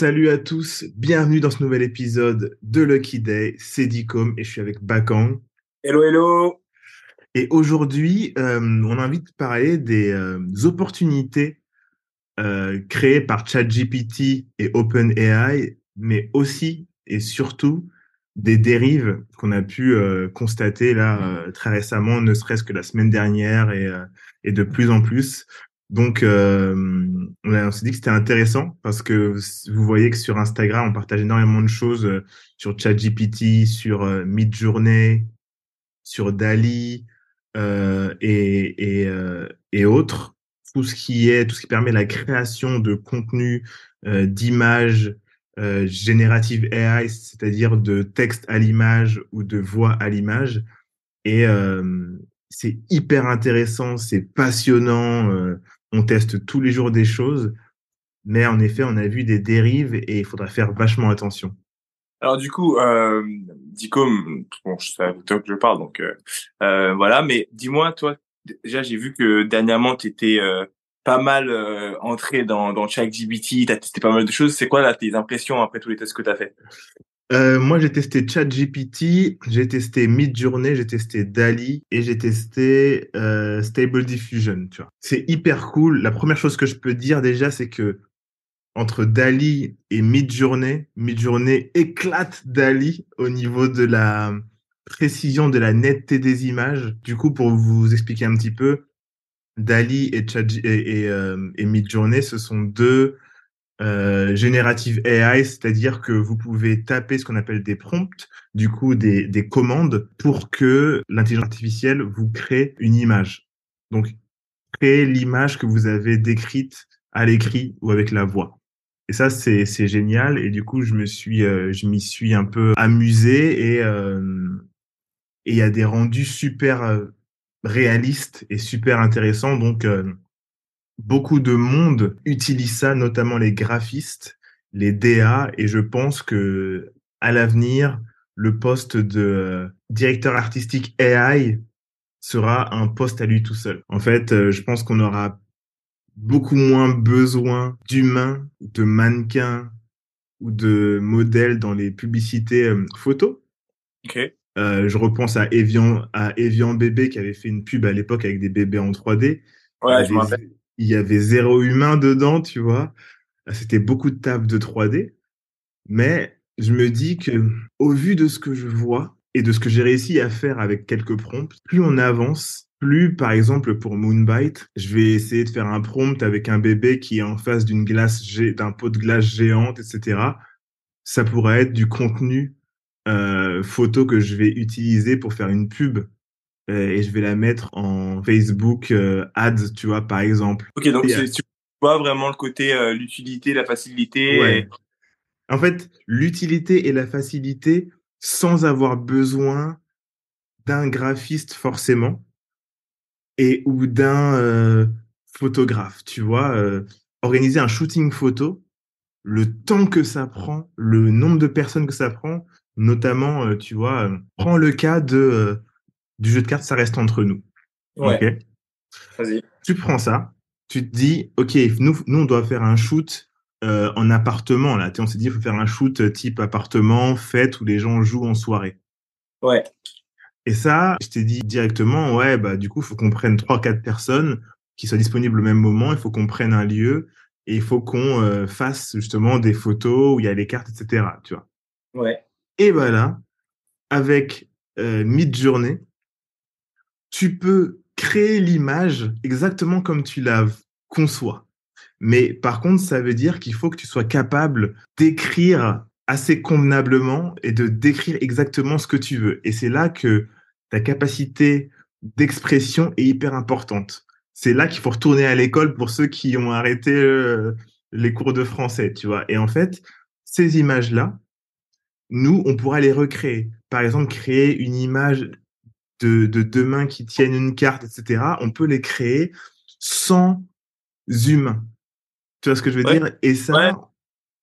Salut à tous, bienvenue dans ce nouvel épisode de Lucky Day. C'est Dicom et je suis avec Bakang. Hello, hello. Et aujourd'hui, euh, on a envie de parler des euh, opportunités euh, créées par ChatGPT et OpenAI, mais aussi et surtout des dérives qu'on a pu constater là très récemment, ne serait-ce que la semaine dernière et, et de plus en plus. Donc, euh, on, s'est dit que c'était intéressant parce que vous voyez que sur Instagram, on partage énormément de choses euh, sur ChatGPT, sur euh, Midjourney, sur Dali euh, et, et, autres. Tout ce qui est, tout ce qui permet la création de contenu, d'images génératives AI, c'est-à-dire de texte à l'image ou de voix à l'image. Et c'est hyper intéressant, c'est passionnant on teste tous les jours des choses, mais en effet, on a vu des dérives et il faudra faire vachement attention. Alors du coup, euh, Dicom, bon, c'est à toi que je parle, donc euh, euh, voilà, mais dis-moi, toi, déjà j'ai vu que dernièrement, tu étais euh, pas mal entré dans, dans ChatGPT, tu as testé pas mal de choses. C'est quoi là tes impressions après tous les tests que tu as fait? Euh, moi, j'ai testé ChatGPT, j'ai testé Midjourney, j'ai testé Dali et j'ai testé euh, Stable Diffusion. C'est hyper cool. La première chose que je peux dire déjà, c'est que entre Dali et Midjourney, Midjourney éclate Dali au niveau de la précision, de la netteté des images. Du coup, pour vous expliquer un petit peu, Dali et, et, euh, et Midjourney, ce sont deux euh, générative AI, c'est-à-dire que vous pouvez taper ce qu'on appelle des prompts, du coup des, des commandes, pour que l'intelligence artificielle vous crée une image. Donc, créer l'image que vous avez décrite à l'écrit ou avec la voix. Et ça, c'est, c'est génial. Et du coup, je me suis, euh, je m'y suis un peu amusé et euh, il y a des rendus super euh, réalistes et super intéressants. Donc, beaucoup de monde utilise ça, notamment les graphistes, les DA, et je pense que à l'avenir, le poste de directeur artistique AI sera un poste à lui tout seul. En fait, euh, je pense qu'on aura beaucoup moins besoin d'humains, de mannequins ou de modèles dans les publicités euh, photos. Okay. Euh, je repense à Evian, à Evian Bébé qui avait fait une pub à l'époque avec des bébés en 3D. Ouais, je il y avait zéro humain dedans, tu vois. C'était beaucoup de tables de 3D. Mais je me dis que, au vu de ce que je vois et de ce que j'ai réussi à faire avec quelques prompts, plus on avance, plus, par exemple, pour Moonbite, je vais essayer de faire un prompt avec un bébé qui est en face d'une glace, d'un pot de glace géante, etc. Ça pourrait être du contenu euh, photo que je vais utiliser pour faire une pub et je vais la mettre en Facebook euh, Ads, tu vois, par exemple. Ok, donc tu vois vraiment le côté, euh, l'utilité, la facilité. Ouais. En fait, l'utilité et la facilité sans avoir besoin d'un graphiste forcément et ou d'un euh, photographe, tu vois. Euh, organiser un shooting photo, le temps que ça prend, le nombre de personnes que ça prend, notamment, euh, tu vois, prends le cas de du jeu de cartes, ça reste entre nous. Ouais. Vas-y. Tu prends ça, tu te dis, OK, nous, nous on doit faire un shoot euh, en appartement. Là. on s'est dit, il faut faire un shoot type appartement, fête, où les gens jouent en soirée. Ouais. Et ça, je t'ai dit directement, ouais, bah du coup, il faut qu'on prenne trois, quatre personnes qui soient disponibles au même moment. Il faut qu'on prenne un lieu et il faut qu'on euh, fasse justement des photos où il y a les cartes, etc. Tu vois. Ouais. Et voilà, avec euh, Midjourney, tu peux créer l'image exactement comme tu la conçois. Mais par contre, ça veut dire qu'il faut que tu sois capable d'écrire assez convenablement et de décrire exactement ce que tu veux. Et c'est là que ta capacité d'expression est hyper importante. C'est là qu'il faut retourner à l'école pour ceux qui ont arrêté euh, les cours de français, tu vois. Et en fait, ces images-là, nous, on pourra les recréer. Par exemple, créer une image de, de deux mains qui tiennent une carte, etc., on peut les créer sans humains. Tu vois ce que je veux Ouais. dire? Et ça, Ouais.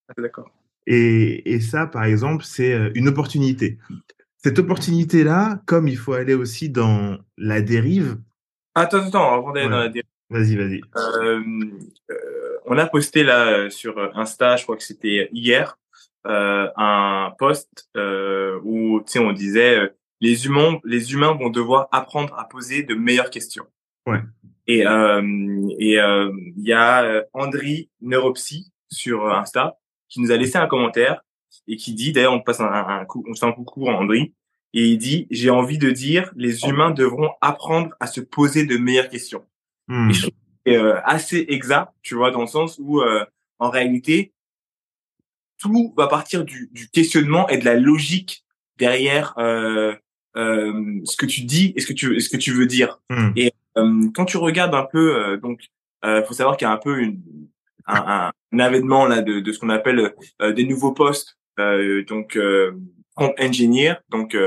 Ah, D'accord. et, et ça, par exemple, c'est euh, une opportunité. Cette opportunité-là, comme il faut aller aussi dans la dérive, Attends, attends, avant d'aller Ouais. dans la dé- vas-y, vas-y. euh, euh, on a posté là sur Insta, je crois que c'était hier, euh, un post où on disait les humains les humains vont devoir apprendre à poser de meilleures questions. Ouais. Et euh, et il y a Andri Neuropsy sur Insta qui nous a laissé un commentaire et qui dit d'ailleurs on passe un, un, coup on fait un coucou à Andri et il dit j'ai envie de dire les humains devront apprendre à se poser de meilleures questions. Hmm. Et je trouve que c'est assez exact, tu vois, dans le sens où en réalité tout va partir du, du, questionnement et de la logique derrière euh, euh, ce que tu dis et ce que tu ce que tu veux dire. Hmm. Et euh, quand tu regardes un peu, euh, donc, euh, faut savoir qu'il y a un peu une, un, un, avènement là de, de ce qu'on appelle euh, des nouveaux postes, donc prompt engineer, donc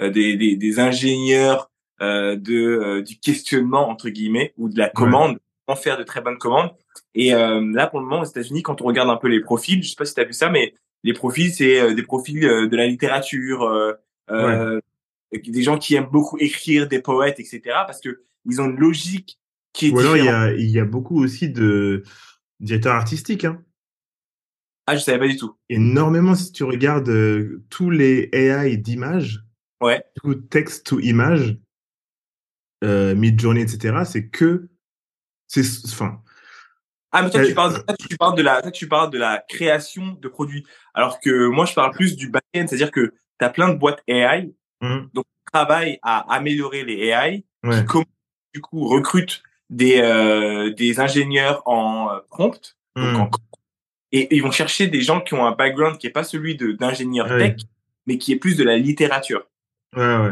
des, des, des, ingénieurs de du questionnement entre guillemets ou de la commande, en faire de très bonnes commandes. Et euh, là, pour le moment, aux États-Unis, quand on regarde un peu les profils, je sais pas si tu as vu ça, mais les profils, c'est euh, des profils euh, de la littérature, euh, des gens qui aiment beaucoup écrire, des poètes, etc. Parce que ils ont une logique qui est Ou alors, il y a, il y a beaucoup aussi de directeurs artistiques. Hein. Ah, je savais pas du tout. Énormément, si tu regardes euh, tous les AI d'images, Ouais. tout texte to image, euh, Midjourney, etc., c'est que, c'est, enfin, Ah, mais toi, Euh, tu parles, toi, tu parles de la, toi, tu parles de la création de produits. Alors que moi, je parle plus du back-end, c'est-à-dire que tu as plein de boîtes AI, hum, donc travaillent à améliorer les AI, ouais, qui du coup recrutent des euh, des ingénieurs en euh, prompt, donc hum, en et ils vont chercher des gens qui ont un background qui est pas celui de d'ingénieur Ouais. tech, mais qui est plus de la littérature, ouais, ouais,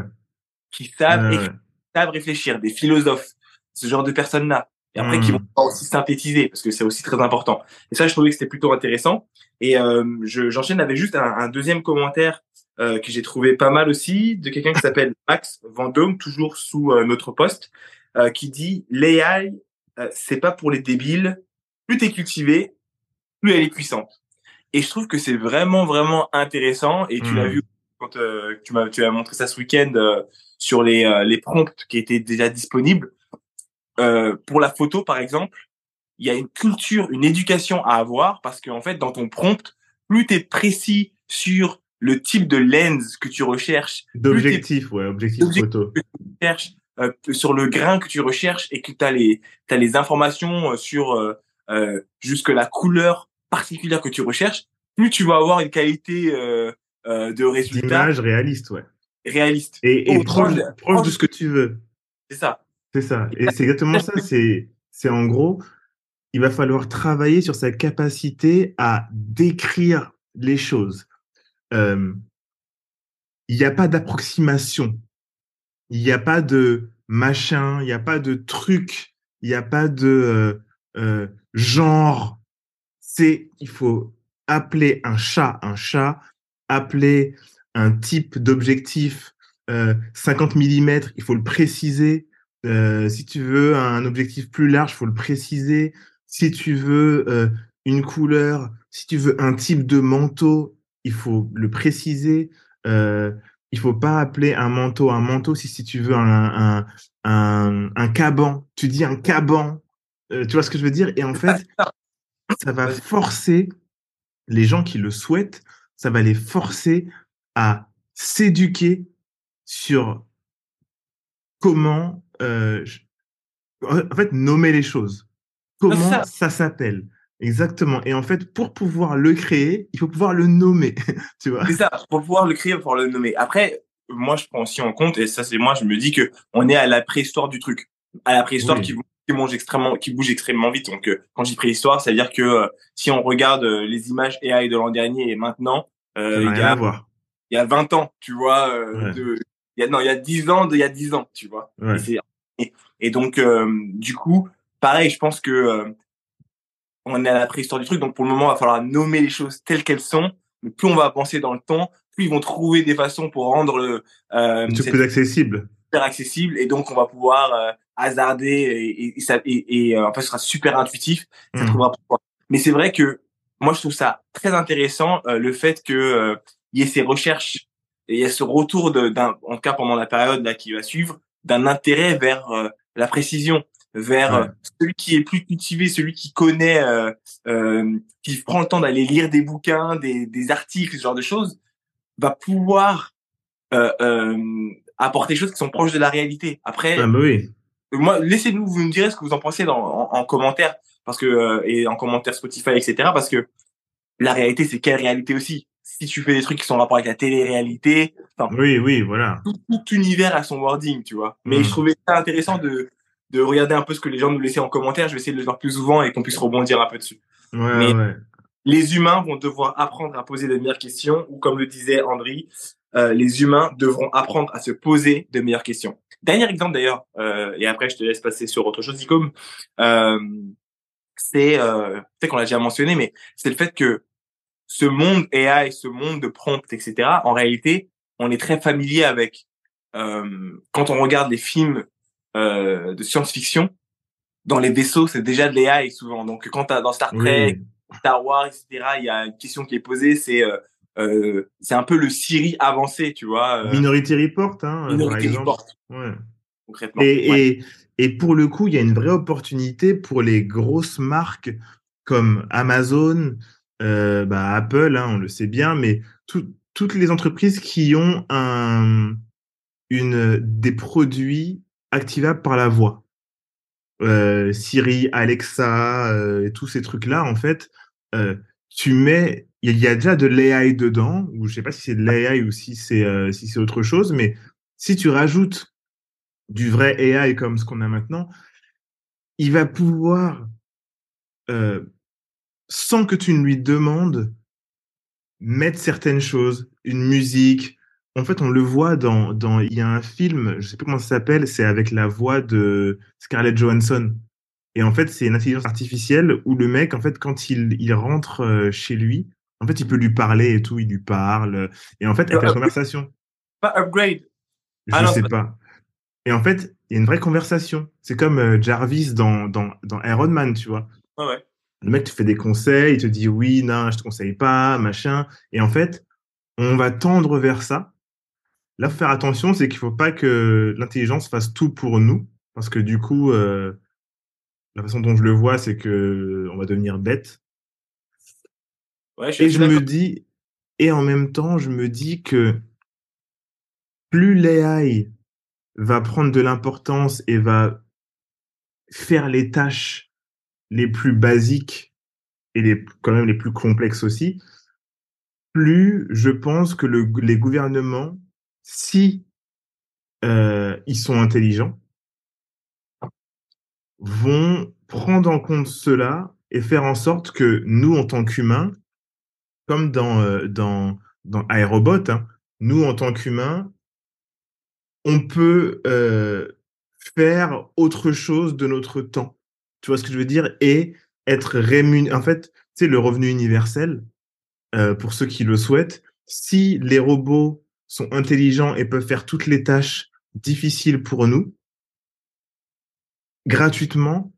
qui savent ouais, savent réfléchir, des philosophes, ce genre de personnes-là. Et après, qui vont pouvoir aussi synthétiser, parce que c'est aussi très important. Et ça, je trouvais que c'était plutôt intéressant. Et euh, je- j'enchaîne avec juste un, un deuxième commentaire euh, que j'ai trouvé pas mal aussi, de quelqu'un qui s'appelle Max Vendôme, toujours sous euh, notre poste, euh, qui dit « L'AI, euh, c'est pas pour les débiles. Plus t'es cultivé, plus elle est puissante. » Et je trouve que c'est vraiment, vraiment intéressant. Et tu Hmm. l'as vu quand euh, tu m'as tu as montré ça ce week-end euh, sur les, euh, les prompts qui étaient déjà disponibles. Euh, pour la photo, par exemple, il y a une culture, une éducation à avoir parce qu'en fait, dans ton prompt, plus tu es précis sur le type de lens que tu recherches, D'objectif, ouais, objectif photo. recherches, euh, sur le grain que tu recherches et que tu as les, t'as les informations euh, sur euh, euh, jusque la couleur particulière que tu recherches, plus tu vas avoir une qualité de résultat D'image réaliste, ouais. réaliste. Et, et proche, proche- proche de ce que tu veux. C'est ça. C'est ça. Et c'est exactement ça. C'est, c'est en gros, il va falloir travailler sur sa capacité à décrire les choses. Euh, Il n'y a pas d'approximation. Il n'y a pas de machin. Il n'y a pas de truc. Il n'y a pas de euh, euh, genre. C'est, il faut appeler un chat un chat, appeler un type d'objectif euh, 50 mm, il faut le préciser. Si tu veux un objectif plus large, il faut le préciser. Si tu veux une couleur, si tu veux un type de manteau, il faut le préciser. Euh, il faut pas appeler un manteau un manteau si, si tu veux un, un, un, un caban. Tu dis un caban. Euh, tu vois ce que je veux dire? Et en fait, ça va forcer les gens qui le souhaitent, ça va les forcer à s'éduquer sur comment, euh, en fait, nommer les choses. Comment ça. ça s'appelle? Exactement. Et en fait, pour pouvoir le créer, il faut pouvoir le nommer. tu vois C'est ça. Pour pouvoir le créer, pour le nommer. Après, moi, je prends aussi en compte, et ça, c'est moi, je me dis que on est à la préhistoire du truc, à la préhistoire Oui. qui, qui bouge extrêmement, qui bouge extrêmement vite. Donc, euh, quand je dis préhistoire, ça veut dire que euh, si on regarde euh, les images AI de l'an dernier et maintenant, euh, il y à a, voir. il y a 20 ans, tu vois, euh, Ouais. de, il y a, non, il y a 10 ans, de, il y a 10 ans, tu vois. Ouais. Et, et, et donc, euh, du coup, pareil, je pense que euh, on est à la préhistoire du truc. Donc, pour le moment, il va falloir nommer les choses telles qu'elles sont. Mais plus on va avancer dans le temps, plus ils vont trouver des façons pour rendre le euh, cette plus accessible. super accessible. Et donc, on va pouvoir euh, hasarder et, et, et, ça, et, et, euh, en fait, ce sera super intuitif. Ça Mm. trouvera pourquoi. Mais c'est vrai que moi, je trouve ça très intéressant euh, le fait que euh, il y ait ces recherches et il y a ce retour de- d'un, en tout cas pendant la période là qui va suivre, d'un intérêt vers euh, la précision, vers celui qui est plus cultivé, celui qui connaît, qui prend le temps d'aller lire des bouquins, des, des articles, ce genre de choses, va pouvoir apporter des choses qui sont proches de la réalité. Après, ah, bah oui. moi, laissez-nous, vous me direz ce que vous en pensez dans, en, en commentaire, parce que et en commentaire Spotify, etc. Parce que la réalité, c'est quelle réalité aussi? Si tu fais des trucs qui sont en rapport avec la télé-réalité, oui, oui, voilà. Tout, univers a son wording, tu vois. Mais je hmm. trouvais ça intéressant de, de regarder un peu ce que les gens nous laissaient en commentaire. Je vais essayer de le faire plus souvent et qu'on puisse rebondir un peu dessus. Ouais, Mais ouais. les humains vont devoir apprendre à poser de meilleures questions, ou comme le disait Andri, euh, les humains devront apprendre à se poser de meilleures questions. Dernier exemple d'ailleurs, euh, et après je te laisse passer sur autre chose, Icom. Euh, c'est euh, peut-être qu'on l'a déjà mentionné, mais c'est le fait que ce monde AI, ce monde de prompt, etc. En réalité, on est très familier avec. Euh, quand on regarde les films euh, de science-fiction, dans les vaisseaux, c'est déjà de l'AI souvent. Donc, quand dans Star Trek, Star Wars, etc., il y a une question qui est posée, c'est euh, euh c'est un peu le Siri avancé, tu vois. Euh. Minority Report, hein. Minority Report. Ouais. Concrètement. Et, et, et pour le coup, il y a une vraie opportunité pour les grosses marques comme Amazon, euh, bah, Apple, hein, on le sait bien, mais toutes les entreprises qui ont un, une, des produits activables par la voix. Euh, Siri, Alexa euh, tous ces trucs-là, en fait, euh, tu mets, il y, a déjà de l'AI dedans, ou je sais pas si c'est de l'AI ou si c'est si c'est autre chose, mais si tu rajoutes du vrai AI comme ce qu'on a maintenant, il va pouvoir sans que tu ne lui demandes, mettre certaines choses, une musique. En fait, on le voit dans, dans, il y a un film, je sais plus comment ça s'appelle, c'est avec la voix de Scarlett Johansson. Et en fait, c'est une intelligence artificielle où le mec, en fait, quand il, il rentre euh, chez lui, en fait, il peut lui parler et tout, il lui parle. Et en fait, elle fait une conversation. Pas upgrade. Je ah sais pas. Et en fait, il y a une vraie conversation. C'est comme euh, Jarvis dans, dans, dans Iron Man, tu vois. Ah ouais. Le mec te fait des conseils, il te dit oui, non, je te conseille pas, machin. Et en fait, on va tendre vers ça. Là, faut faire attention, c'est qu'il faut pas que l'intelligence fasse tout pour nous, parce que du coup, euh, la façon dont je le vois, c'est que on va devenir bête. Ouais, je et je me dis, et en même temps, je me dis que plus l'AI va prendre de l'importance et va faire les tâches les plus basiques et les, quand même les plus complexes aussi, plus je pense que le, les gouvernements, si euh, ils sont intelligents, vont prendre en compte cela et faire en sorte que nous, en tant qu'humains, comme dans, euh, dans, dans iRobot, hein, nous, en tant qu'humains, on peut euh, faire autre chose de notre temps. Tu vois ce que je veux dire? Et être rémunéré. En fait, c'est le revenu universel euh, pour ceux qui le souhaitent. Si les robots sont intelligents et peuvent faire toutes les tâches difficiles pour nous gratuitement,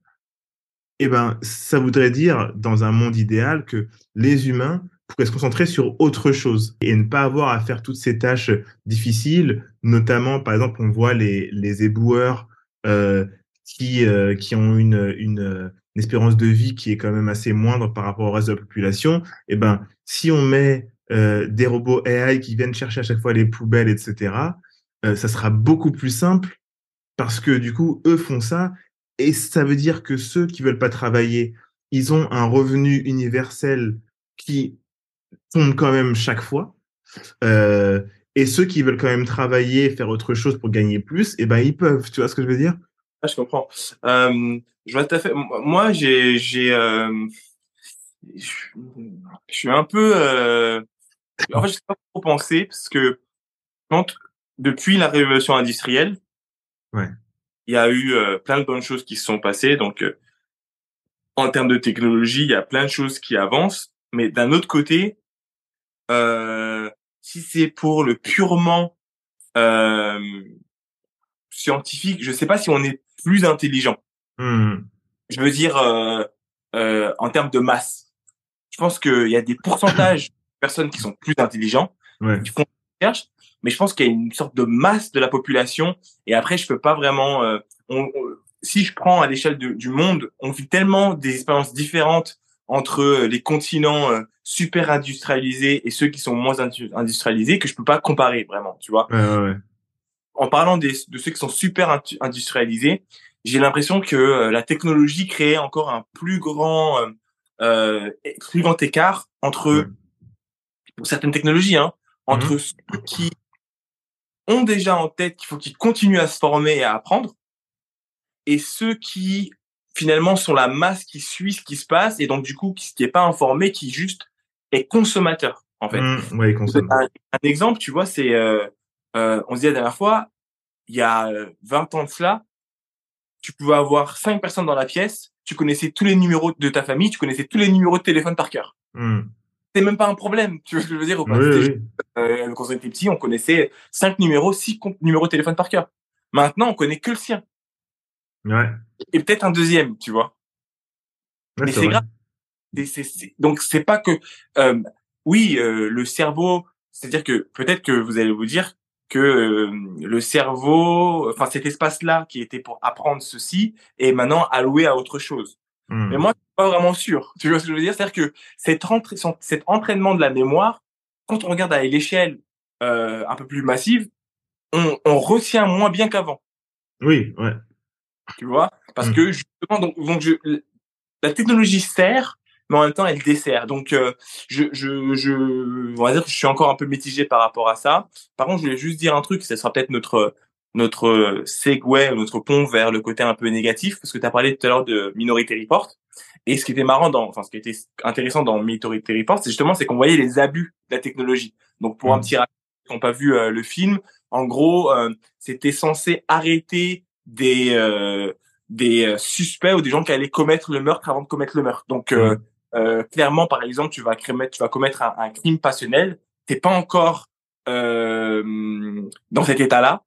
eh ben, ça voudrait dire, dans un monde idéal, que les humains pourraient se concentrer sur autre chose et ne pas avoir à faire toutes ces tâches difficiles, notamment, par exemple, on voit les, les éboueurs euh, qui, euh, qui ont une, une, espérance de vie qui est quand même assez moindre par rapport au reste de la population, eh ben, si on met euh, des robots AI qui viennent chercher à chaque fois les poubelles, etc., euh, ça sera beaucoup plus simple parce que du coup, eux font ça et ça veut dire que ceux qui veulent pas travailler, ils ont un revenu universel qui tombe quand même chaque fois. Euh, et ceux qui veulent quand même travailler, faire autre chose pour gagner plus, eh ben ils peuvent. Tu vois ce que je veux dire? Ah, je comprends. Je vois tout à fait. Moi, j'ai, j'ai, je suis un peu. En fait, je sais pas trop penser parce que quand depuis la révolution industrielle, ouais. il y a eu euh, plein de bonnes choses qui se sont passées. Donc, euh, en termes de technologie, il y a plein de choses qui avancent. Mais d'un autre côté, euh, si c'est pour le purement scientifique, je sais pas si on est plus intelligent. Hmm. Je veux dire, euh, euh, en termes de masse. Je pense qu'il y a des pourcentages personnes qui sont plus intelligents, ouais. qui font des recherches, mais je pense qu'il y a une sorte de masse de la population. Et après, je peux pas vraiment. Euh, on, si je prends à l'échelle du monde, on vit tellement des expériences différentes entre euh, les continents euh, super industrialisés et ceux qui sont moins industrialisés que je peux pas comparer vraiment, tu vois. En parlant des, de ceux qui sont super industrialisés, j'ai l'impression que euh, la technologie crée encore un plus grand, euh, plus grand écart entre pour certaines technologies, hein, entre mmh ceux qui ont déjà en tête qu'il faut qu'ils continuent à se former et à apprendre, et ceux qui finalement sont la masse qui suit ce qui se passe et donc du coup qui n'est pas informé, qui juste est consommateur en fait. Mmh, ouais, un, un, exemple, tu vois, c'est euh, euh, on se dit la dernière fois, il y a 20 euh, ans de cela, tu pouvais avoir cinq personnes dans la pièce, tu connaissais tous les numéros de ta famille, tu connaissais tous les numéros de téléphone par cœur. Mmh. C'est même pas un problème, tu vois ce que je veux dire ou pas? Oui, euh, Quand on était petit, on connaissait cinq numéros, six numéros de téléphone par cœur. Maintenant, on connaît que le sien. Ouais. Et peut-être un deuxième, tu vois. Mais c'est grave. Donc c'est pas que euh, oui, euh, le cerveau, c'est-à-dire que peut-être que vous allez vous dire que euh, le cerveau, enfin cet espace-là qui était pour apprendre ceci est maintenant alloué à autre chose. Hmm. Mais moi, je suis pas vraiment sûr. Tu vois ce que je veux dire? C'est-à-dire que cet, cet entraînement de la mémoire, quand on regarde à l'échelle euh, un peu plus massive, on, on retient moins bien qu'avant. Oui, ouais. Tu vois? Parce hmm. que justement, donc, donc je, la technologie sert, mais en même temps elle dessert. Donc euh, je, je, je, on va dire que je suis encore un peu mitigé par rapport à ça. Par contre, je voulais juste dire un truc, ce sera peut-être notre notre segue, notre pont vers le côté un peu négatif, parce que tu as parlé tout à l'heure de Minority Report. Et ce qui était marrant dans, enfin ce qui était intéressant dans Minority Report, c'est justement c'est qu'on voyait les abus de la technologie. Donc pour un hmm. petit rappel, qui n'ont pas vu euh, le film, en gros, euh, c'était censé arrêter des des suspects ou des gens qui allaient commettre le meurtre avant de commettre le meurtre. Donc. Euh, clairement, par exemple, tu vas commettre, tu vas commettre un, crime passionnel, t'es pas encore euh, dans cet état-là,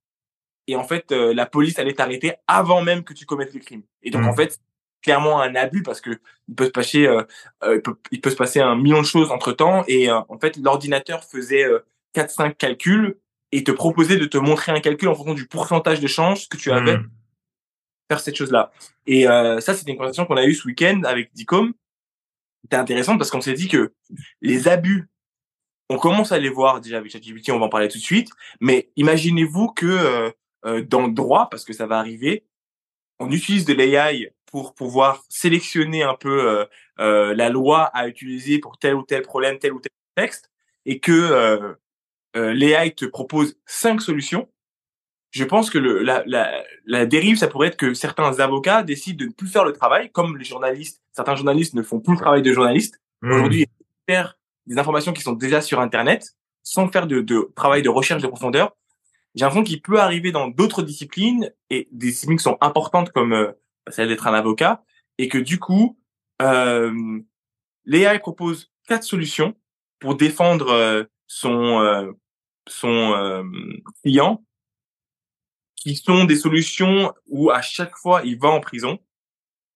et en fait, euh, la police allait t'arrêter avant même que tu commettes le crime. Et donc, en mmh. fait, clairement un abus parce que il peut se passer, il peut, il, peut, se passer un million de choses entre temps, et en fait, l'ordinateur faisait quatre, cinq calculs et te proposait de te montrer un calcul en fonction du pourcentage de chance que tu avais. Mmh. faire cette chose-là. Et ça, c'était une conversation qu'on a eue ce week-end avec Dicom, c'était intéressant parce qu'on s'est dit que les abus, on commence à les voir déjà avec ChatGPT, on va en parler tout de suite, mais imaginez-vous que euh, euh, dans le droit, parce que ça va arriver, on utilise de l'AI pour pouvoir sélectionner un peu euh, la loi à utiliser pour tel ou tel problème, tel ou tel texte, et que l'AI te propose cinq solutions je pense que le, la, la, la, dérive, ça pourrait être que certains avocats décident de ne plus faire le travail, comme les journalistes. Certains journalistes ne font plus le travail de journaliste. Mmh. Aujourd'hui, faire des informations qui sont déjà sur Internet, sans faire de, de travail de recherche de profondeur. J'ai l'impression qu'il peut arriver dans d'autres disciplines et des disciplines qui sont importantes comme euh, celle d'être un avocat, et que du coup, euh, l'AI propose quatre solutions pour défendre euh, son euh, son euh, client qui sont des solutions où à chaque fois il va en prison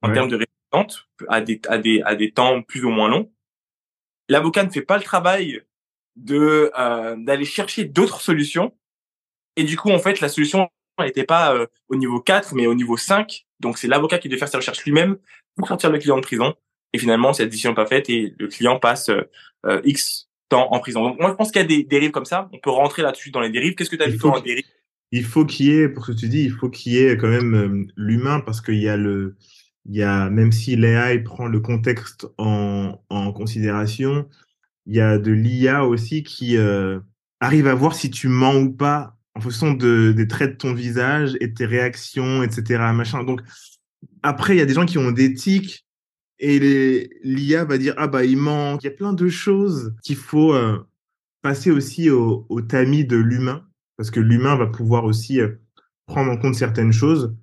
en termes de résidence à des à des à des temps plus ou moins longs. L'avocat ne fait pas le travail de euh, d'aller chercher d'autres solutions et du coup en fait la solution n'était pas euh, au niveau 4 mais au niveau 5 donc c'est l'avocat qui doit faire ses recherches lui-même pour sortir le client de prison. Et finalement cette décision n'est pas faite et le client passe euh, X temps en prison. Donc moi je pense qu'il y a des dérives comme ça, on peut rentrer là-dessus dans les dérives. Qu'est-ce que tu as vu toi en dérive? il faut qu'il y ait, pour ce que tu dis, il faut qu'il y ait quand même euh, l'humain parce qu'il y a le, il y a, même si l'AI prend le contexte en, en considération, il y a de l'IA aussi qui euh, arrive à voir si tu mens ou pas en fonction de, des traits de ton visage et tes réactions, etc. Machin. Donc, après, il y a des gens qui ont des tics et l'IA va dire, ah bah, il ment. Il y a plein de choses qu'il faut euh, passer aussi au, au tamis de l'humain parce que l'humain va pouvoir aussi euh, prendre en compte certaines choses.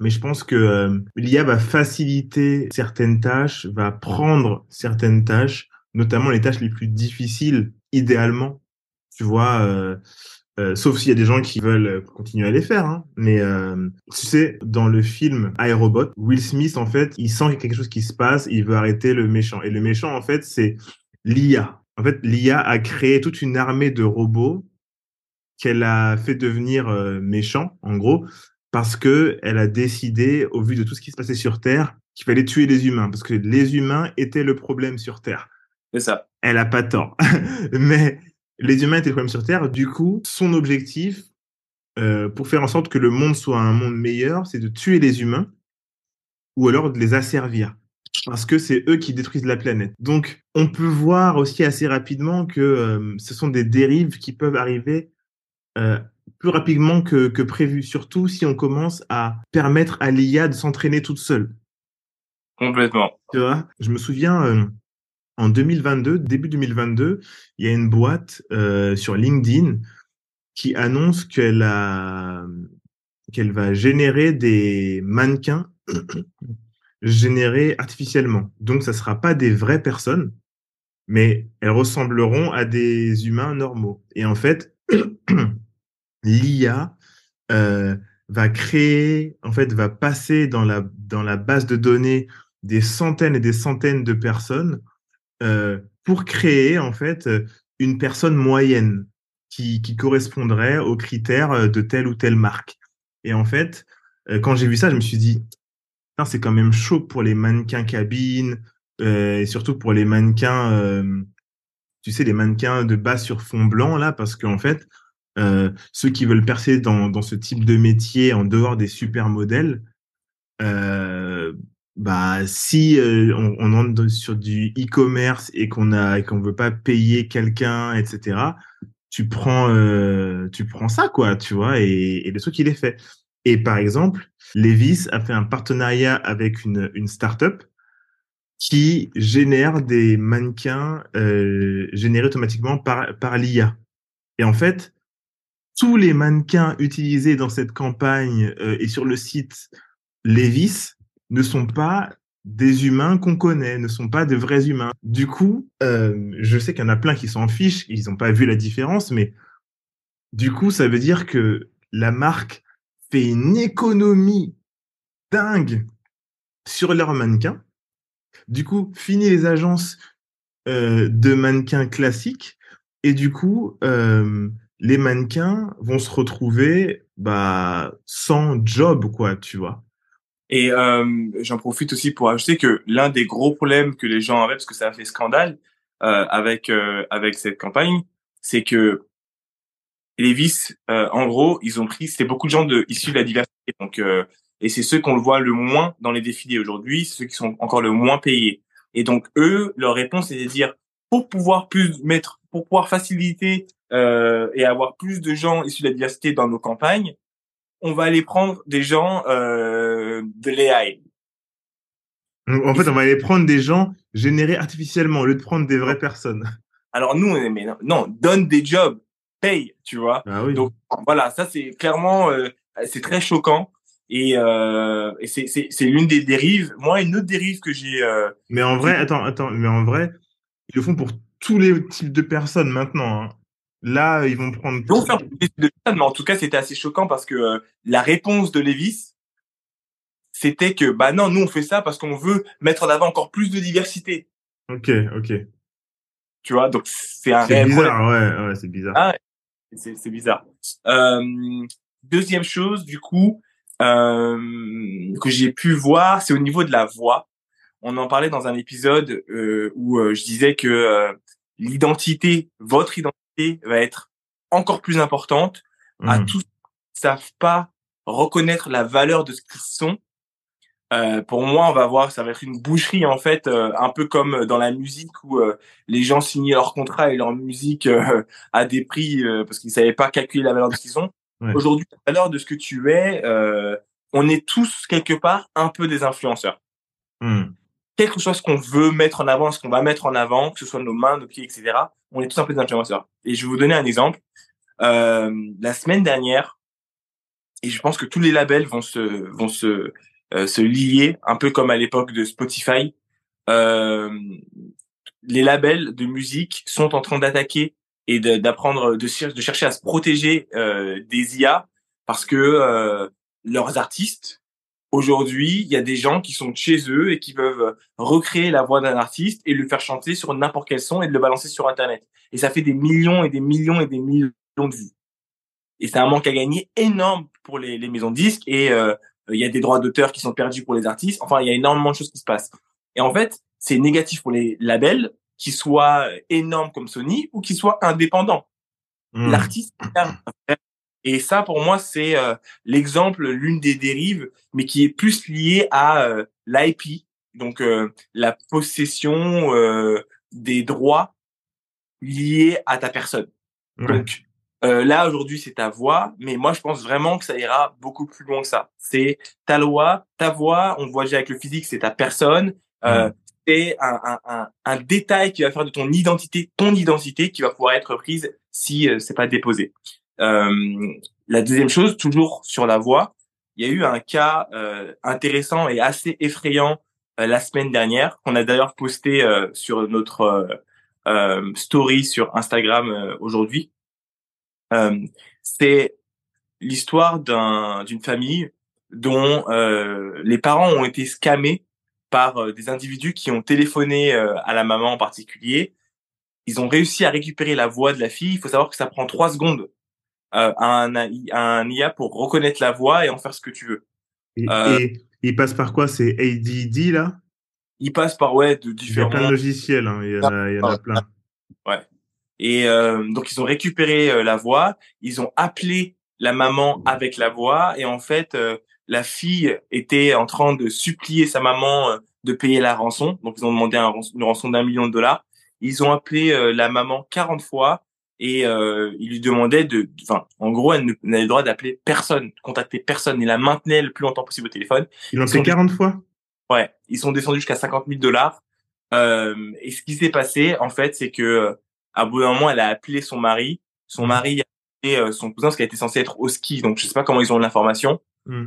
Mais je pense que euh, l'IA va faciliter certaines tâches, va prendre certaines tâches, notamment les tâches les plus difficiles, idéalement. Tu vois, euh, euh sauf s'il y a des gens qui veulent continuer à les faire. Hein. Mais tu sais, dans le film iRobot, Will Smith, en fait, il sent qu'il y a quelque chose qui se passe, il veut arrêter le méchant. Et le méchant, en fait, c'est l'IA. En fait, l'IA a créé toute une armée de robots qu'elle a fait devenir euh, méchant, en gros, parce que elle a décidé, au vu de tout ce qui se passait sur Terre, qu'il fallait tuer les humains, parce que les humains étaient le problème sur Terre. C'est ça. Elle a pas tort. Mais les humains étaient le problème sur Terre. Du coup, son objectif, euh, pour faire en sorte que le monde soit un monde meilleur, c'est de tuer les humains ou alors de les asservir. Parce que c'est eux qui détruisent la planète. Donc, on peut voir aussi assez rapidement que euh, ce sont des dérives qui peuvent arriver euh, plus rapidement que, que prévu, surtout si on commence à permettre à l'IA de s'entraîner toute seule. Complètement. Tu vois, je me souviens, en 2022, début 2022, il y a une boîte euh, sur LinkedIn qui annonce qu'elle a qu'elle va générer des mannequins générés artificiellement. Donc, ça sera pas des vraies personnes, mais elles ressembleront à des humains normaux. Et en fait, l'IA euh, va créer, en fait, va passer dans la dans la base de données des centaines et des centaines de personnes pour créer en fait une personne moyenne qui, correspondrait aux critères de telle ou telle marque. Et en fait, euh, quand j'ai vu ça, je me suis dit, c'est quand même chaud pour les mannequins cabines euh, et surtout pour les mannequins, euh, tu sais, les mannequins de bas sur fond blanc là, parce qu'en fait, euh, ceux qui veulent percer dans, dans ce type de métier en dehors des super modèles, euh, bah si euh, on, on, entre sur du e-commerce et qu'on a qu'on veut pas payer quelqu'un, etc. Tu prends euh, tu prends ça quoi, tu vois, et, et le truc il est fait. Et par exemple, Levis a fait un partenariat avec une une startup qui génère des mannequins euh, générés automatiquement par par l'IA. Et en fait, tous les mannequins utilisés dans cette campagne euh, et sur le site Levis ne sont pas des humains qu'on connaît, ne sont pas des vrais humains. Du coup, euh, je sais qu'il y en a plein qui s'en fichent, ils n'ont pas vu la différence, mais du coup, ça veut dire que la marque fait une économie dingue sur leurs mannequins. Du coup, fini les agences euh, de mannequins classiques, et du coup, euh, les mannequins vont se retrouver bah, sans job, quoi, tu vois. Et euh, j'en profite aussi pour ajouter que l'un des gros problèmes que les gens avaient, parce que ça a fait scandale euh, avec euh, avec cette campagne, c'est que Levis, euh, en gros, ils ont pris, c'était beaucoup de gens de issus de la diversité, donc euh, et c'est ceux qu'on le voit le moins dans les défilés aujourd'hui, ceux qui sont encore le moins payés. Et donc eux, leur réponse c'est de dire pour pouvoir plus mettre, pour pouvoir faciliter euh, et avoir plus de gens issus de la diversité dans nos campagnes, on va aller prendre des gens euh, de l'AI. En fait, on va aller prendre des gens générés artificiellement au lieu de prendre des vraies personnes. Alors nous, on est, mais non, non, donne des jobs, paye, tu vois. Ah oui. Donc voilà, ça c'est clairement, euh, c'est très choquant et, euh, et c'est l'une des dérives. Moi, une autre dérive que j'ai. Euh, mais en vrai, attends, attends, mais en vrai, ils le font pour tous les types de personnes maintenant. Hein. Là, ils vont prendre. Ils vont faire de mais en tout cas, c'était assez choquant parce que euh, la réponse de Levis, c'était que bah non, nous on fait ça parce qu'on veut mettre en avant encore plus de diversité. Ok, ok. Tu vois, donc c'est un C'est bizarre, ouais, ouais, c'est bizarre. Ah, c'est c'est bizarre. Euh, deuxième chose, du coup, euh, que j'ai pu voir, c'est au niveau de la voix. On en parlait dans un épisode euh, où euh, je disais que euh, l'identité, votre identité, va être encore plus importante à Mhm. tous qui ne savent pas reconnaître la valeur de ce qu'ils sont. Euh, pour moi, on va voir, ça va être une boucherie en fait, euh, un peu comme dans la musique où euh, les gens signaient leur contrat et leur musique euh, à des prix euh, parce qu'ils savaient pas calculer la valeur de ce qu'ils. Ouais. Aujourd'hui, la valeur de ce que tu es, euh, on est tous quelque part un peu des influenceurs. Mhm. Quelque chose qu'on veut mettre en avant, ce qu'on va mettre en avant, que ce soit nos mains, nos pieds, etc. On est tous un peu des influenceurs. Et je vais vous donner un exemple. Euh, la semaine dernière, et je pense que tous les labels vont se vont se euh, se lier, un peu comme à l'époque de Spotify. Euh, les labels de musique sont en train d'attaquer et d'apprendre de, cher- de chercher à se protéger euh, des IA parce que euh, leurs artistes aujourd'hui, il y a des gens qui sont chez eux et qui peuvent recréer la voix d'un artiste et le faire chanter sur n'importe quel son et de le balancer sur internet. Et ça fait des millions et des millions et des millions de vues. Et c'est un manque à gagner énorme pour les, les maisons de disques et euh, il y a des droits d'auteur qui sont perdus pour les artistes. Enfin, il y a énormément de choses qui se passent. Et en fait, c'est négatif pour les labels, qu'ils soient énormes comme Sony ou qu'ils soient indépendants. Hmm. L'artiste et ça, pour moi, c'est euh, l'exemple, l'une des dérives, mais qui est plus liée à euh, l'IP, donc euh, la possession des droits liés à ta personne. Donc là, aujourd'hui, c'est ta voix, mais moi, je pense vraiment que ça ira beaucoup plus loin que ça. C'est ta loi, ta voix, on voit déjà avec le physique, c'est ta personne. Hmm. c'est un, un, un, un, détail qui va faire de ton identité ton identité qui va pouvoir être prise si c'est pas déposé. Euh, la deuxième chose, toujours sur la voix, il y a eu un cas euh, intéressant et assez effrayant euh, la semaine dernière qu'on a d'ailleurs posté sur notre story sur Instagram aujourd'hui. C'est l'histoire d'un d'une famille dont les parents ont été scammés par des individus qui ont téléphoné à la maman en particulier. Ils ont réussi à récupérer la voix de la fille. Il faut savoir que ça prend trois secondes euh, un, un IA pour reconnaître la voix et en faire ce que tu veux. Et, euh, il passe par quoi? C'est ADD là? Il passe par ouais de différents. Il y a plein de logiciels, hein. il y en a, il y en a plein. Ouais. Et euh, donc ils ont récupéré euh, la voix, ils ont appelé la maman avec la voix et en fait euh, la fille était en train de supplier sa maman de payer la rançon. Donc ils ont demandé une rançon d'un million de dollars. Ils ont appelé la maman 40 fois et euh, il lui demandait de, enfin, en gros, elle n'avait le droit d'appeler personne, contacter personne, et la maintenait le plus longtemps possible au téléphone. Ils l'ont fait 40 fois? Ouais, ils sont descendus jusqu'à 50 000 dollars. Euh, et ce qui s'est passé, en fait, c'est que à bout d'un moment, elle a appelé son mari. Son mmh. mari a appelé euh, son cousin, parce qu'elle était censée être au ski. Donc, je sais pas comment ils ont l'information. Mmh.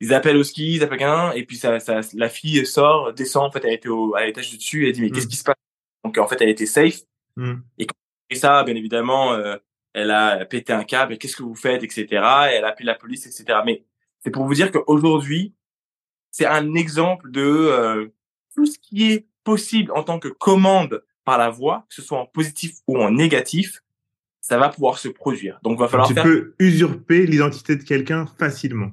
Ils appellent au ski, ils appellent quelqu'un, et puis ça, ça, la fille sort, descend. En fait, elle était au, à l'étage du dessus. Elle dit mais qu'est-ce mmh. qui se passe? Donc, en fait, elle était safe. Et et ça, bien évidemment, euh, elle a pété un câble, qu'est-ce que vous faites, etc. Et elle a appelé la police, etc. Mais c'est pour vous dire qu'aujourd'hui, c'est un exemple de euh, tout ce qui est possible en tant que commande par la voix, que ce soit en positif ou en négatif, ça va pouvoir se produire. Donc, va falloir tu peux usurper l'identité de quelqu'un facilement.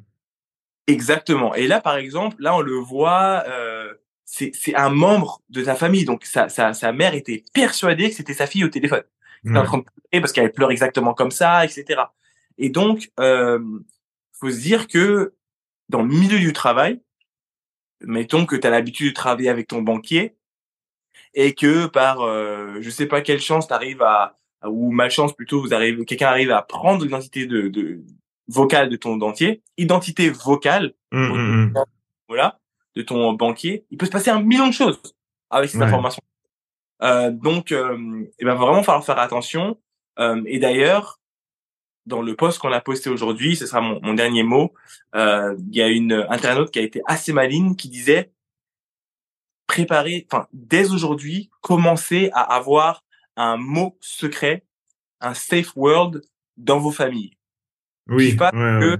Exactement. Et là, par exemple, là, on le voit, euh, c'est un membre de ta famille. Donc, sa, sa, sa mère était persuadée que c'était sa fille au téléphone en train de pleurer parce qu'elle pleure exactement comme ça, etc. Et donc, euh, faut se dire que dans le milieu du travail, mettons que tu as l'habitude de travailler avec ton banquier et que par euh, je sais pas quelle chance tu arrives à ou malchance plutôt vous arrivez quelqu'un arrive à prendre l'identité de, de vocale de ton dentier, identité vocale mmh, mmh, mmh. voilà de ton banquier, il peut se passer un million de choses avec cette information. Euh, donc, euh, il va vraiment falloir faire attention. Euh, et d'ailleurs, dans le post qu'on a posté aujourd'hui, ce sera mon, mon dernier mot, euh, il y a une internaute qui a été assez maligne qui disait préparer, enfin, dès aujourd'hui, commencer à avoir un mot secret, un safe word dans vos familles. Oui. Pas ouais, que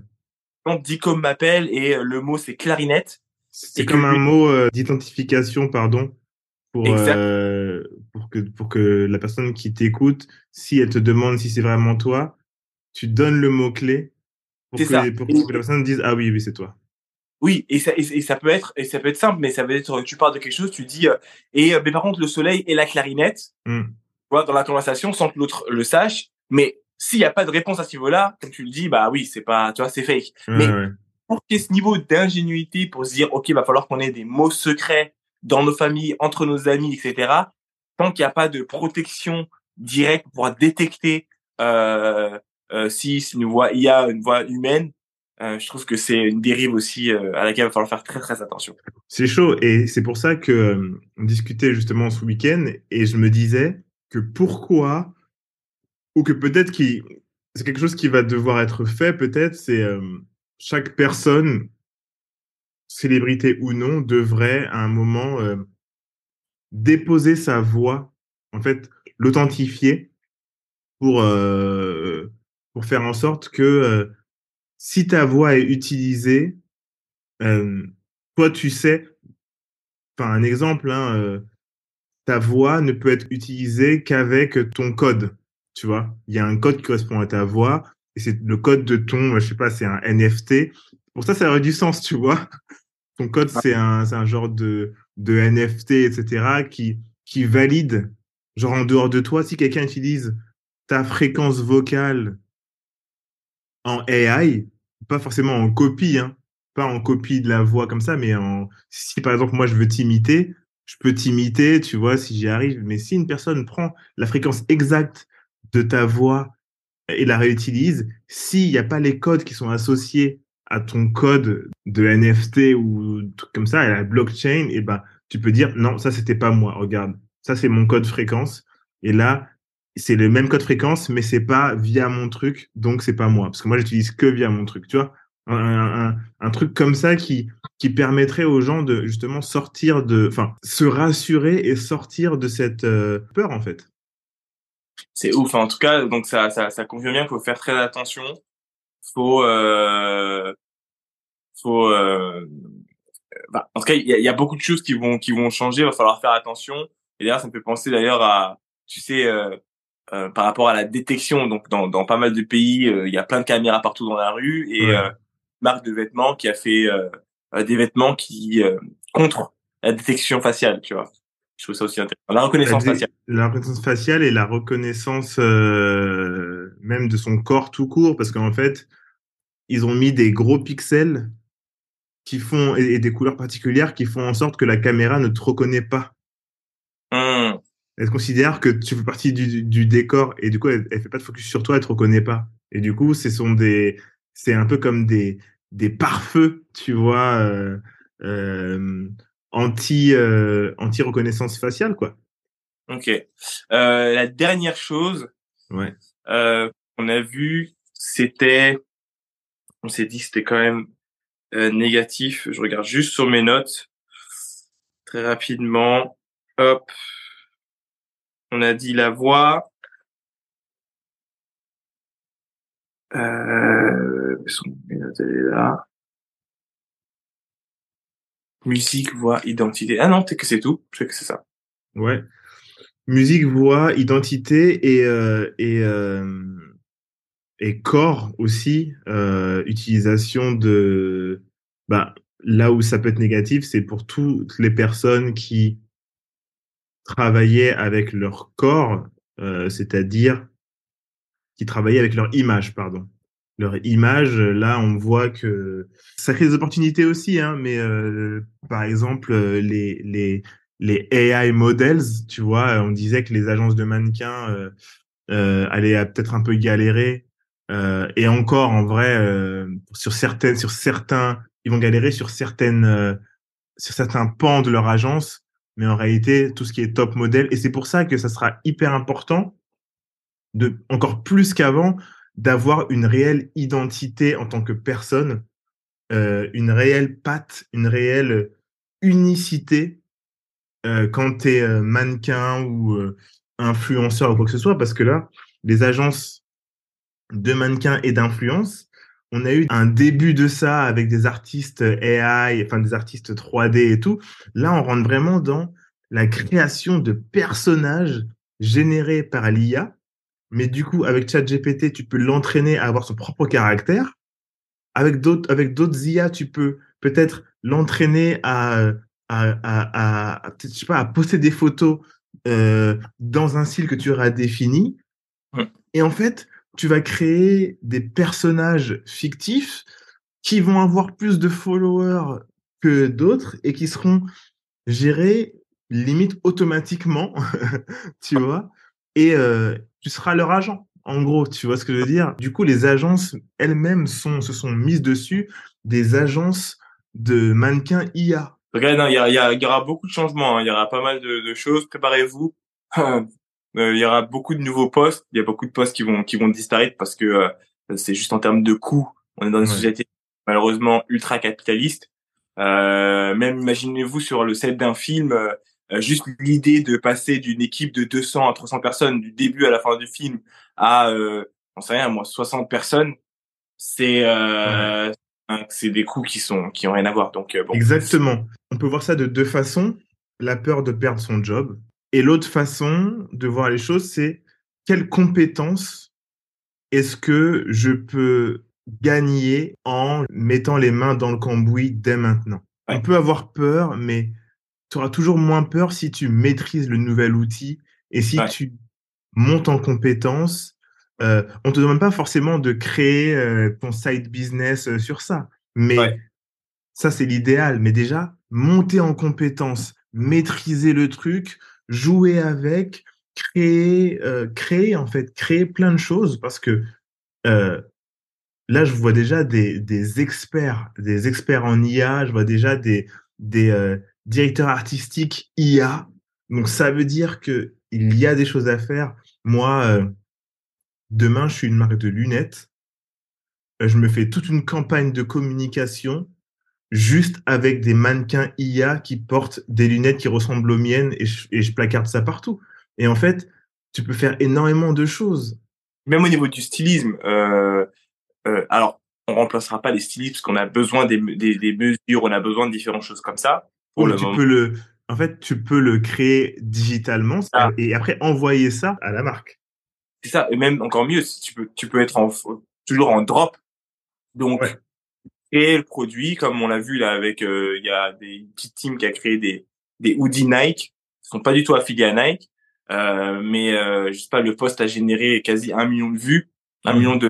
quand Dicom m'appelle et le mot c'est clarinette. C'est comme un mot d'identification, pardon, pour, euh, pour, que, pour que la personne qui t'écoute, si elle te demande si c'est vraiment toi, tu donnes le mot-clé pour, que, pour que la personne dise Ah oui, oui, c'est toi. Oui, et ça, et, ça peut être et ça peut être simple, mais ça veut être tu parles de quelque chose, tu dis euh, et euh, mais par contre le soleil et la clarinette, voilà, dans la conversation sans que l'autre le sache. Mais s'il n'y a pas de réponse à ce niveau-là, comme tu le dis, bah oui, c'est pas, tu vois, c'est fake. mais pour qu'il y ait ce niveau d'ingénuité pour se dire ok, va falloir qu'on ait des mots secrets dans nos familles, entre nos amis, etc. Tant qu'il n'y a pas de protection directe pour détecter euh, euh, si c'est une voix IA, une voix humaine, je trouve que c'est une dérive aussi euh, à laquelle il va falloir faire très très attention. C'est chaud et c'est pour ça que euh, on discutait justement ce week-end et je me disais que pourquoi ou que peut-être qui c'est quelque chose qui va devoir être fait peut-être c'est chaque personne célébrité ou non, devrait à un moment euh, déposer sa voix, en fait, l'authentifier pour, euh, pour faire en sorte que euh, si ta voix est utilisée, toi, tu sais, enfin, un exemple, hein, ta voix ne peut être utilisée qu'avec ton code, tu vois? Il y a un code qui correspond à ta voix. et c'est le code de ton, je sais pas, c'est un NFT. Pour ça, ça aurait du sens, tu vois? Ton code, c'est un, c'est un genre de, de NFT, etc., qui, qui valide, genre en dehors de toi, si quelqu'un utilise ta fréquence vocale en AI, pas forcément en copie, hein, pas en copie de la voix comme ça, mais en, si par exemple moi je veux t'imiter, je peux t'imiter, tu vois, si j'y arrive. Mais si une personne prend la fréquence exacte de ta voix et la réutilise, s'il n'y a pas les codes qui sont associés à ton code de NFT ou truc comme ça, à la blockchain, et eh ben, tu peux dire, non, ça, c'était pas moi. Regarde, ça, c'est mon code fréquence. Et là, c'est le même code fréquence, mais c'est pas via mon truc, donc c'est pas moi. Parce que moi, j'utilise que via mon truc, tu vois. Un, un, truc comme ça qui, qui permettrait aux gens de justement sortir de, enfin, se rassurer et sortir de cette euh, peur, en fait. C'est ouf. En tout cas, donc ça, ça, ça convient bien. Il faut faire très attention. Faut, euh, faut, euh, bah, en tout cas, il y a, y a, beaucoup de choses qui vont, qui vont changer. Il va falloir faire attention. Et d'ailleurs, ça me fait penser d'ailleurs à, tu sais, euh, euh, par rapport à la détection. Donc, dans, dans pas mal de pays, euh, il y a plein de caméras partout dans la rue et ouais. Euh, marque de vêtements qui a fait des vêtements qui contre la détection faciale, tu vois. Je trouve ça aussi intéressant. La reconnaissance la faciale. La reconnaissance faciale et la reconnaissance euh, même de son corps tout court, parce qu'en fait, ils ont mis des gros pixels qui font et, et, des couleurs particulières qui font en sorte que la caméra ne te reconnaît pas. Elle considère que tu fais partie du, du décor et du coup elle, elle fait pas de focus sur toi, elle te reconnaît pas. Et du coup, ce sont des, c'est un peu comme des des pare-feux, tu vois, euh, euh, anti euh, anti reconnaissance faciale quoi. Ok. Euh, la dernière chose, ouais. euh, qu'on a vu, c'était, on s'est dit c'était quand même euh, négatif. Je regarde juste sur mes notes très rapidement. Hop. On a dit la voix. Euh. Musique, voix, identité. Ah non, peut-être que c'est tout. Que c'est ça. Ouais. Musique, voix, identité et euh, euh, corps aussi. Utilisation de bah là où ça peut être négatif, c'est pour toutes les personnes qui travaillaient avec leur corps, euh, c'est-à-dire qui travaillaient avec leur image, pardon. Leur image, là, on voit que ça crée des opportunités aussi, hein, mais euh, par exemple, les, les, les AI models, tu vois, on disait que les agences de mannequins euh, euh, allaient peut-être un peu galérer, euh, et encore, en vrai, euh, sur certaines, sur certains, ils vont galérer sur certaines, sur certains pans de leur agence, mais en réalité, tout ce qui est top modèle, et c'est pour ça que ça sera hyper important, de, encore plus qu'avant, d'avoir une réelle identité en tant que personne, euh, une réelle patte, une réelle unicité euh, quand tu es euh, mannequin ou influenceur ou quoi que ce soit, parce que là, les agences de mannequins et d'influence, on a eu un début de ça avec des artistes AI, enfin des artistes 3D et tout. Là, on rentre vraiment dans la création de personnages générés par l'IA. Mais du coup, avec ChatGPT, tu peux l'entraîner à avoir son propre caractère. Avec d'autres, avec d'autres IA, tu peux peut-être l'entraîner à, à, à, à, je sais pas, à poster des photos euh, dans un style que tu auras défini. Ouais. Et en fait, tu vas créer des personnages fictifs qui vont avoir plus de followers que d'autres et qui seront gérés limite automatiquement, tu vois, et euh, tu seras leur agent. En gros, tu vois ce que je veux dire? Du coup, les agences elles-mêmes sont, se sont mises dessus des agences de mannequins IA. Regarde, il y, aura beaucoup de changements, hein. il y aura pas mal de choses. Préparez-vous. Euh, il y aura beaucoup de nouveaux postes. Il y a beaucoup de postes qui vont qui vont disparaître parce que euh, c'est juste en termes de coûts. On est dans une ouais. société malheureusement ultra capitaliste. Euh, même imaginez-vous sur le set d'un film, euh, juste l'idée de passer d'une équipe de 200 à 300 personnes du début à la fin du film à, euh, on sait rien, moi, 60 personnes, c'est ouais. c'est des coûts qui sont qui ont rien à voir. Donc bon. Exactement. On peut voir ça de deux façons. La peur de perdre son job et l'autre façon de voir les choses, c'est quelles compétences est-ce que je peux gagner en mettant les mains dans le cambouis dès maintenant? On peut avoir peur, mais tu auras toujours moins peur si tu maîtrises le nouvel outil et si tu montes en compétence. Euh, on te demande pas forcément de créer euh, ton side business euh, sur ça, mais ça c'est l'idéal. Mais déjà, monter en compétence, maîtriser le truc, jouer avec, créer, euh, créer en fait, créer plein de choses parce que euh, là, je vois déjà des, experts, des experts en IA, je vois déjà des, euh, directeurs artistiques IA. Donc ça veut dire que il y a des choses à faire. Moi, demain, je suis une marque de lunettes. Je me fais toute une campagne de communication juste avec des mannequins IA qui portent des lunettes qui ressemblent aux miennes et je, et je placarde ça partout. Et en fait, tu peux faire énormément de choses. Même au niveau du stylisme, euh, euh, alors on remplacera pas les stylistes parce qu'on a besoin des, des, des, mesures, on a besoin de différentes choses comme ça. Pour le tu moment. peux le, en fait, tu peux le créer digitalement ah. et après envoyer ça à la marque. C'est ça, et même encore mieux, tu peux, tu peux être en, toujours en drop. Donc, ouais. Créer le produit, comme on l'a vu là avec, euh, il y a des petites teams qui a créé des, des hoodies Nike, qui sont pas du tout affiliés à Nike, euh, mais euh, je sais pas, le poste a généré quasi un million de vues, un mmh. million de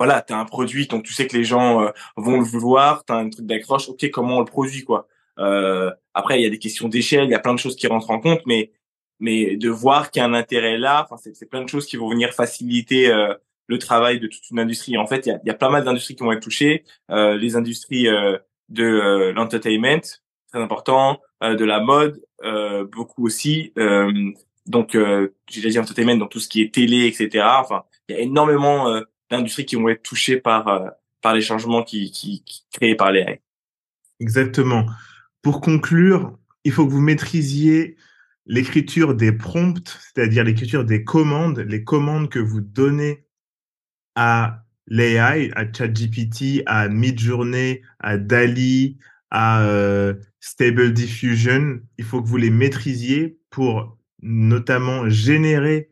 voilà, t'as un produit, donc tu sais que les gens euh, vont le vouloir, t'as un truc d'accroche, ok, comment on le produit quoi. Euh, après, il y a des questions d'échelle, il y a plein de choses qui rentrent en compte, mais mais de voir qu'il y a un intérêt là, enfin c'est plein de choses qui vont venir faciliter euh, le travail de toute une industrie. En fait, il y a, pas mal d'industries qui vont être touchées, euh, les industries euh, de euh, l'entertainment, très important, de la mode, beaucoup aussi. donc, j'ai déjà dit entertainment, donc tout ce qui est télé, etc. Enfin, il y a énormément d'industries qui vont être touchées par par les changements qui, qui, qui créés par les AI. Exactement. Pour conclure, il faut que vous maîtrisiez l'écriture des prompts, c'est-à-dire l'écriture des commandes, les commandes que vous donnez à l'AI, à ChatGPT, à Midjourney, à DALI, à euh, Stable Diffusion. Il faut que vous les maîtrisiez pour notamment générer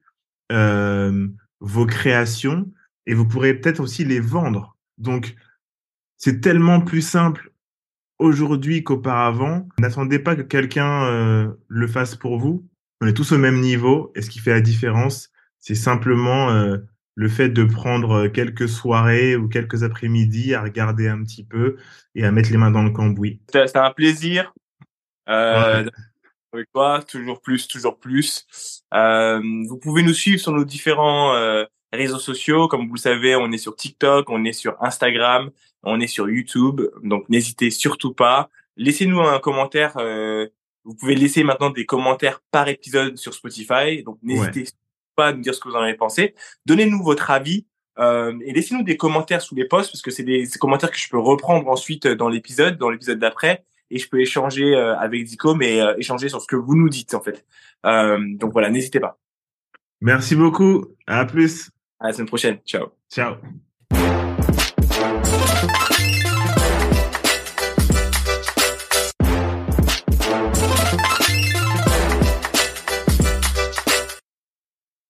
euh, vos créations et vous pourrez peut-être aussi les vendre. Donc, c'est tellement plus simple aujourd'hui qu'auparavant. N'attendez pas que quelqu'un euh, le fasse pour vous. On est tous au même niveau et ce qui fait la différence, c'est simplement le fait de prendre quelques soirées ou quelques après-midi à regarder un petit peu et à mettre les mains dans le cambouis. C'est un plaisir. Euh, ouais. Avec toi, toujours plus, toujours plus. Euh, vous pouvez nous suivre sur nos différents euh, réseaux sociaux. Comme vous le savez, on est sur TikTok, on est sur Instagram, on est sur YouTube. Donc n'hésitez surtout pas. Laissez-nous un commentaire. Euh, vous pouvez laisser maintenant des commentaires par épisode sur Spotify. Donc n'hésitez ouais. Pas à nous dire ce que vous en avez pensé. Donnez-nous votre avis. Euh, et laissez-nous des commentaires sous les posts parce que c'est des, des, commentaires que je peux reprendre ensuite dans l'épisode, dans l'épisode d'après, et je peux échanger euh, avec Dico, mais euh, échanger sur ce que vous nous dites en fait. Euh, donc voilà, n'hésitez pas. Merci beaucoup. À plus. À la semaine prochaine. Ciao. Ciao.